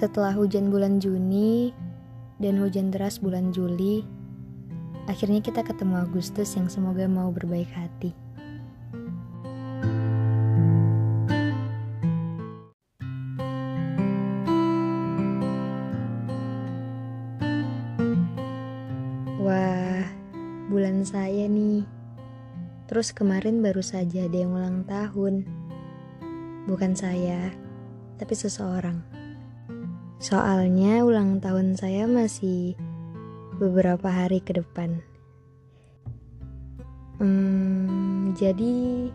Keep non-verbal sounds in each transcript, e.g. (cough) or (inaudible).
Setelah hujan bulan Juni dan hujan deras bulan Juli, akhirnya kita ketemu Agustus yang semoga mau berbaik hati. Wah, bulan saya nih. Terus kemarin baru saja ada yang ulang tahun. Bukan saya, tapi seseorang. Soalnya ulang tahun saya masih beberapa hari ke depan. Hmm, jadi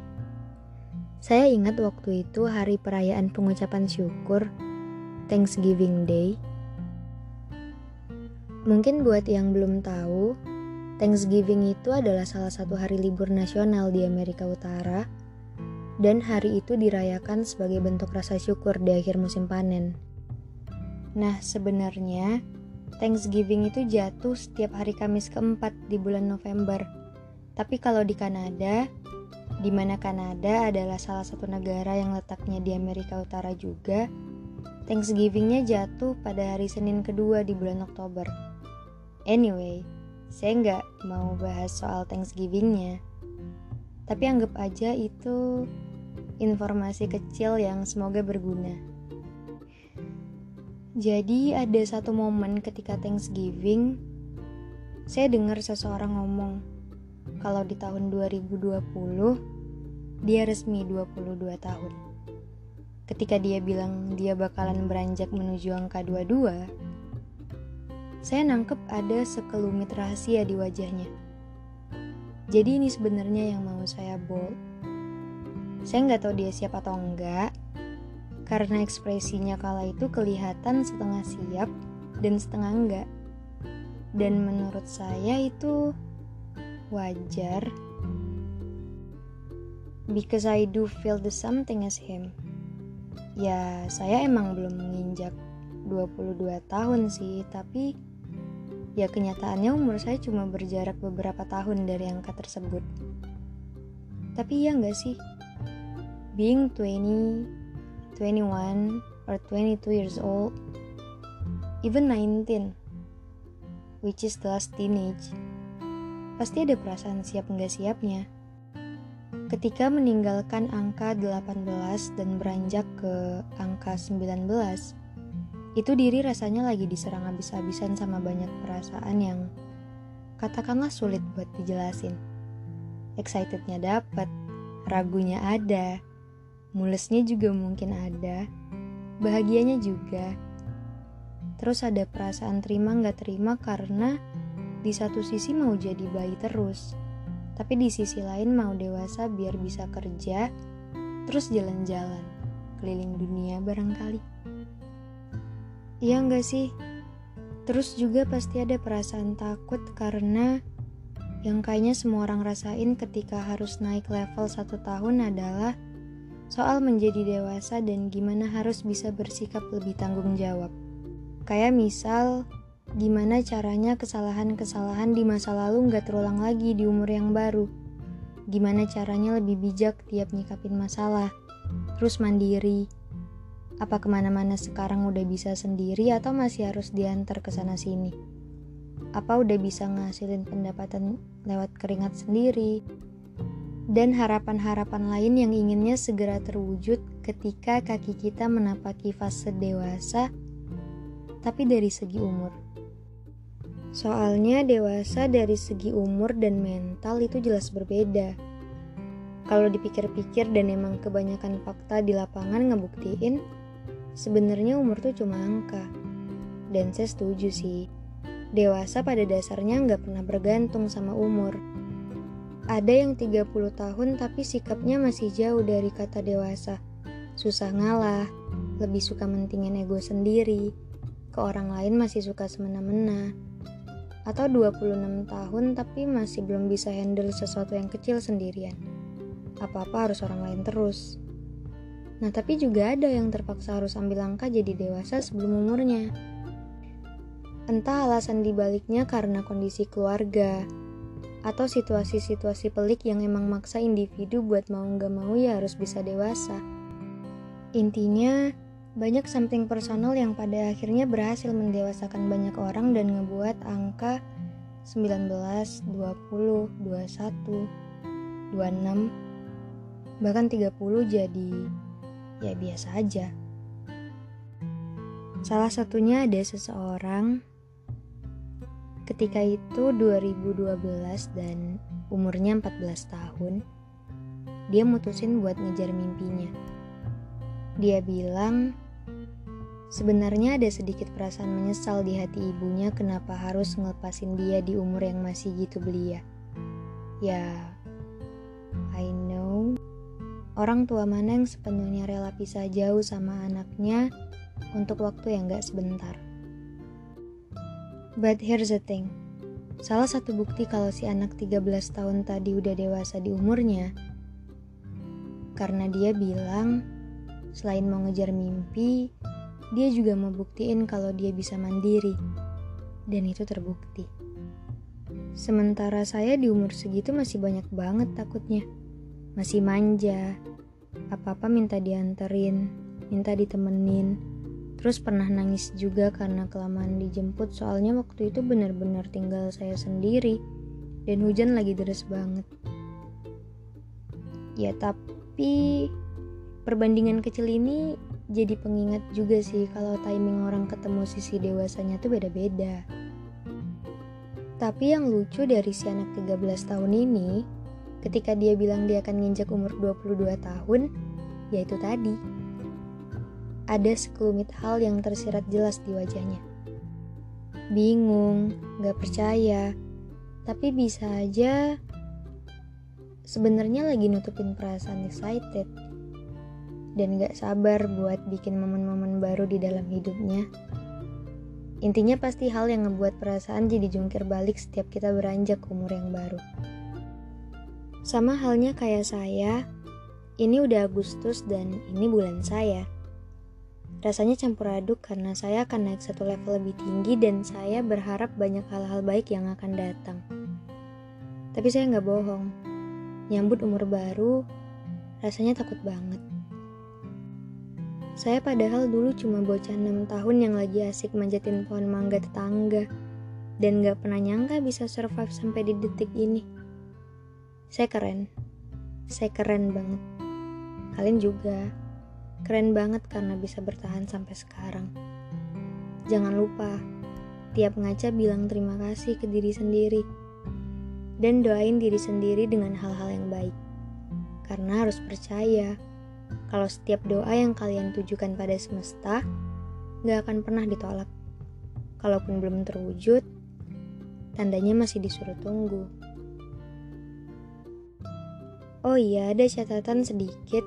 saya ingat waktu itu hari perayaan pengucapan syukur Thanksgiving Day. Mungkin buat yang belum tahu, Thanksgiving itu adalah salah satu hari libur nasional di Amerika Utara dan hari itu dirayakan sebagai bentuk rasa syukur di akhir musim panen. Nah, sebenarnya Thanksgiving itu jatuh setiap hari Kamis keempat di bulan November. Tapi kalau di Kanada, di mana Kanada adalah salah satu negara yang letaknya di Amerika Utara juga, Thanksgivingnya jatuh pada hari Senin kedua di bulan Oktober. Anyway, saya nggak mau bahas soal Thanksgivingnya. Tapi anggap aja itu informasi kecil yang semoga berguna. Jadi ada satu momen ketika Thanksgiving, saya dengar seseorang ngomong kalau di tahun 2020 dia resmi 22 tahun. Ketika dia bilang dia bakalan beranjak menuju angka 22, saya nangkep ada sekelumit rahasia di wajahnya. Jadi ini sebenarnya yang mau saya bold. Saya nggak tahu dia siapa atau enggak, karena ekspresinya kala itu kelihatan setengah siap dan setengah enggak. Dan menurut saya itu wajar. Because I do feel the something as him. Ya, saya emang belum menginjak 22 tahun sih, tapi ya kenyataannya umur saya cuma berjarak beberapa tahun dari angka tersebut. Tapi ya nggak sih? Being 20 21 or 22 years old, even 19, which is the last teenage, pasti ada perasaan siap nggak siapnya. Ketika meninggalkan angka 18 dan beranjak ke angka 19, itu diri rasanya lagi diserang habis-habisan sama banyak perasaan yang katakanlah sulit buat dijelasin. Excitednya dapat, ragunya ada, mulesnya juga mungkin ada, bahagianya juga. Terus ada perasaan terima nggak terima karena di satu sisi mau jadi bayi terus, tapi di sisi lain mau dewasa biar bisa kerja, terus jalan-jalan, keliling dunia barangkali. Iya nggak sih? Terus juga pasti ada perasaan takut karena yang kayaknya semua orang rasain ketika harus naik level satu tahun adalah soal menjadi dewasa dan gimana harus bisa bersikap lebih tanggung jawab. Kayak misal, gimana caranya kesalahan-kesalahan di masa lalu nggak terulang lagi di umur yang baru. Gimana caranya lebih bijak tiap nyikapin masalah, terus mandiri. Apa ke mana-mana sekarang udah bisa sendiri atau masih harus diantar ke sana sini? Apa udah bisa ngasilin pendapatan lewat keringat sendiri? Dan harapan-harapan lain yang inginnya segera terwujud ketika kaki kita menapaki fase dewasa, tapi dari segi umur. Soalnya dewasa dari segi umur dan mental itu jelas berbeda. Kalau dipikir-pikir dan emang kebanyakan fakta di lapangan ngebuktiin, sebenarnya umur tuh cuma angka. Dan saya setuju sih, dewasa pada dasarnya nggak pernah bergantung sama umur ada yang 30 tahun tapi sikapnya masih jauh dari kata dewasa. Susah ngalah, lebih suka mentingin ego sendiri, ke orang lain masih suka semena-mena. Atau 26 tahun tapi masih belum bisa handle sesuatu yang kecil sendirian. Apa-apa harus orang lain terus. Nah tapi juga ada yang terpaksa harus ambil langkah jadi dewasa sebelum umurnya. Entah alasan dibaliknya karena kondisi keluarga, atau situasi-situasi pelik yang emang maksa individu buat mau nggak mau ya harus bisa dewasa. Intinya, Banyak something personal yang pada akhirnya berhasil mendewasakan banyak orang dan ngebuat angka 19, 20, 21, 26, bahkan 30 jadi ya biasa aja. Salah satunya ada seseorang ketika itu 2012 dan umurnya 14 tahun. Dia mutusin buat ngejar mimpinya. Dia bilang Sebenarnya ada sedikit perasaan menyesal di hati ibunya kenapa harus ngelepasin dia di umur yang masih gitu belia. Ya, I know. Orang tua mana yang sepenuhnya rela pisah jauh sama anaknya untuk waktu yang gak sebentar. But here's the thing. Salah satu bukti kalau si anak 13 tahun tadi udah dewasa di umurnya, karena dia bilang selain mau ngejar mimpi, dia juga mau buktiin kalau dia bisa mandiri. Dan itu terbukti. Sementara saya di umur segitu masih banyak banget takutnya. Masih manja. Apa-apa minta dianterin, minta ditemenin. Terus pernah nangis juga karena kelamaan dijemput soalnya waktu itu benar-benar tinggal saya sendiri dan hujan lagi deras banget. Ya tapi perbandingan kecil ini jadi pengingat juga sih kalau timing orang ketemu sisi dewasanya tuh beda-beda. Tapi yang lucu dari si anak 13 tahun ini, ketika dia bilang dia akan nginjak umur 22 tahun, yaitu tadi. Ada sekelumit hal yang tersirat jelas di wajahnya. Bingung, gak percaya, tapi bisa aja sebenarnya lagi nutupin perasaan excited dan gak sabar buat bikin momen-momen baru di dalam hidupnya. Intinya pasti hal yang ngebuat perasaan jadi jungkir balik setiap kita beranjak umur yang baru. Sama halnya kayak saya, ini udah Agustus dan ini bulan saya. Rasanya campur aduk karena saya akan naik satu level lebih tinggi dan saya berharap banyak hal-hal baik yang akan datang. Tapi saya nggak bohong, nyambut umur baru rasanya takut banget. Saya padahal dulu cuma bocah 6 tahun yang lagi asik manjatin pohon mangga tetangga dan gak pernah nyangka bisa survive sampai di detik ini. Saya keren. Saya keren banget. Kalian juga keren banget karena bisa bertahan sampai sekarang. Jangan lupa, tiap ngaca bilang terima kasih ke diri sendiri. Dan doain diri sendiri dengan hal-hal yang baik. Karena harus percaya, kalau setiap doa yang kalian tujukan pada semesta gak akan pernah ditolak. Kalaupun belum terwujud, tandanya masih disuruh tunggu. Oh iya, ada catatan sedikit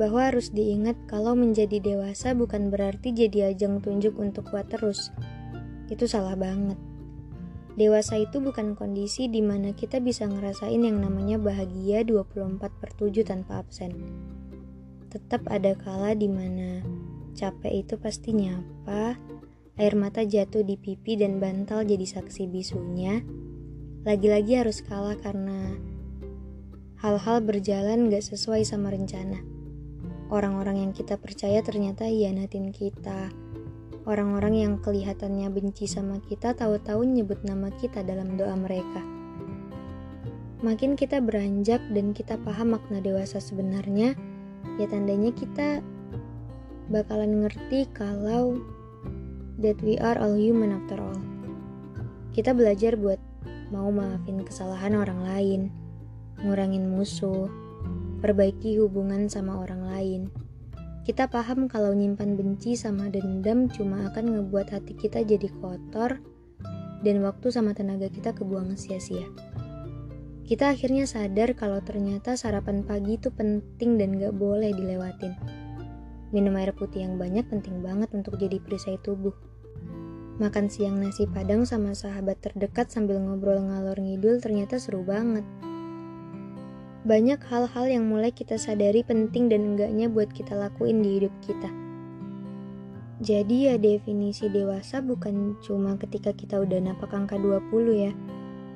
bahwa harus diingat kalau menjadi dewasa bukan berarti jadi ajang tunjuk untuk kuat terus. Itu salah banget. Dewasa itu bukan kondisi di mana kita bisa ngerasain yang namanya bahagia 24 per 7 tanpa absen tetap ada kala di mana capek itu pasti nyapa, air mata jatuh di pipi dan bantal jadi saksi bisunya. Lagi-lagi harus kalah karena hal-hal berjalan gak sesuai sama rencana. Orang-orang yang kita percaya ternyata hianatin kita. Orang-orang yang kelihatannya benci sama kita tahu-tahu nyebut nama kita dalam doa mereka. Makin kita beranjak dan kita paham makna dewasa sebenarnya, ya tandanya kita bakalan ngerti kalau that we are all human after all. Kita belajar buat mau maafin kesalahan orang lain, ngurangin musuh, perbaiki hubungan sama orang lain. Kita paham kalau nyimpan benci sama dendam cuma akan ngebuat hati kita jadi kotor dan waktu sama tenaga kita kebuang sia-sia kita akhirnya sadar kalau ternyata sarapan pagi itu penting dan gak boleh dilewatin. Minum air putih yang banyak penting banget untuk jadi perisai tubuh. Makan siang nasi padang sama sahabat terdekat sambil ngobrol ngalor ngidul ternyata seru banget. Banyak hal-hal yang mulai kita sadari penting dan enggaknya buat kita lakuin di hidup kita. Jadi ya definisi dewasa bukan cuma ketika kita udah napak angka 20 ya,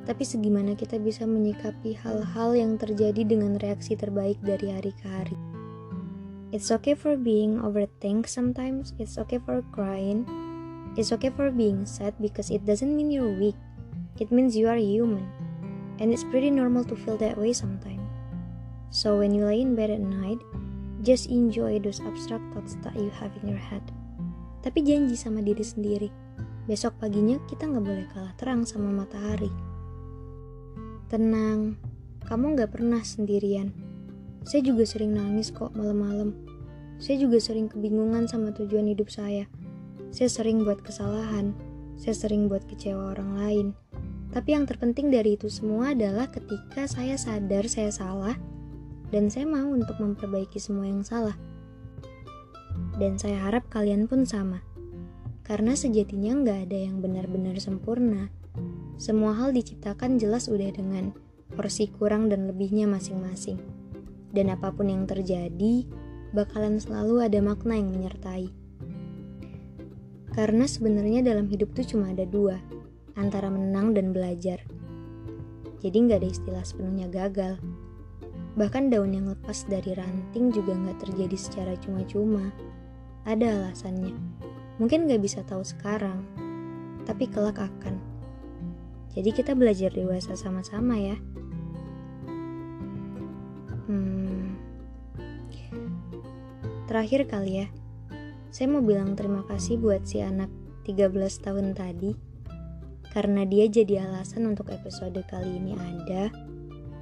tapi segimana kita bisa menyikapi hal-hal yang terjadi dengan reaksi terbaik dari hari ke hari. It's okay for being overthink sometimes. It's okay for crying. It's okay for being sad because it doesn't mean you're weak. It means you are human. And it's pretty normal to feel that way sometimes. So when you lay in bed at night, just enjoy those abstract thoughts that you have in your head. Tapi janji sama diri sendiri, besok paginya kita nggak boleh kalah terang sama matahari. Tenang, kamu nggak pernah sendirian. Saya juga sering nangis kok malam-malam. Saya juga sering kebingungan sama tujuan hidup saya. Saya sering buat kesalahan. Saya sering buat kecewa orang lain. Tapi yang terpenting dari itu semua adalah ketika saya sadar saya salah dan saya mau untuk memperbaiki semua yang salah. Dan saya harap kalian pun sama. Karena sejatinya nggak ada yang benar-benar sempurna. Semua hal diciptakan jelas udah dengan porsi kurang dan lebihnya masing-masing. Dan apa pun yang terjadi, bakalan selalu ada makna yang menyertai. Karena sebenarnya dalam hidup tuh cuma ada dua, antara menang dan belajar. Jadi nggak ada istilah sepenuhnya gagal. Bahkan daun yang lepas dari ranting juga nggak terjadi secara cuma-cuma. Ada alasannya. Mungkin nggak bisa tahu sekarang, tapi kelak akan. Jadi kita belajar dewasa sama-sama ya. Hmm. Terakhir kali ya, saya mau bilang terima kasih buat si anak 13 tahun tadi karena dia jadi alasan untuk episode kali ini ada.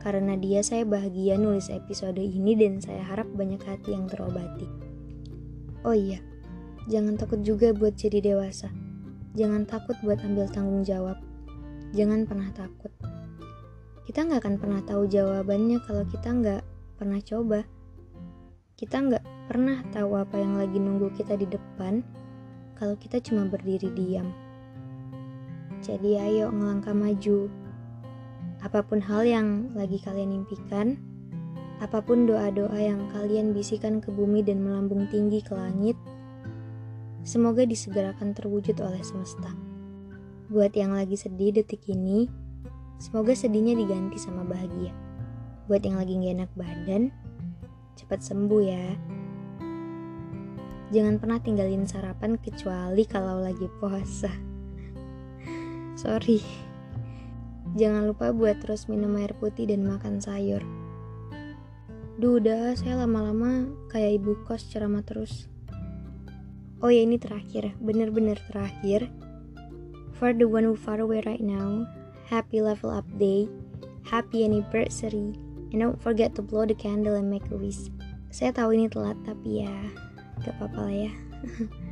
Karena dia saya bahagia nulis episode ini dan saya harap banyak hati yang terobati. Oh iya, jangan takut juga buat jadi dewasa. Jangan takut buat ambil tanggung jawab. Jangan pernah takut. Kita nggak akan pernah tahu jawabannya kalau kita nggak pernah coba. Kita nggak pernah tahu apa yang lagi nunggu kita di depan kalau kita cuma berdiri diam. Jadi ayo ngelangkah maju. Apa pun hal yang lagi kalian impikan, apa pun doa-doa yang kalian bisikan ke bumi dan melambung tinggi ke langit, semoga disegerakan terwujud oleh semesta. Buat yang lagi sedih detik ini, semoga sedihnya diganti sama bahagia. Buat yang lagi gak enak badan, cepat sembuh ya. Jangan pernah tinggalin sarapan kecuali kalau lagi puasa. (laughs) Sorry. Jangan lupa buat terus minum air putih dan makan sayur. Duh udah, saya lama-lama kayak ibu kos ceramah terus. Oh ya ini terakhir, bener-bener terakhir. For the one who far away right now, happy level up day, happy anniversary, And don't forget to blow the candle and make a wish. Saya tahu ini telat tapi ya gak apa-apa lah ya. (laughs)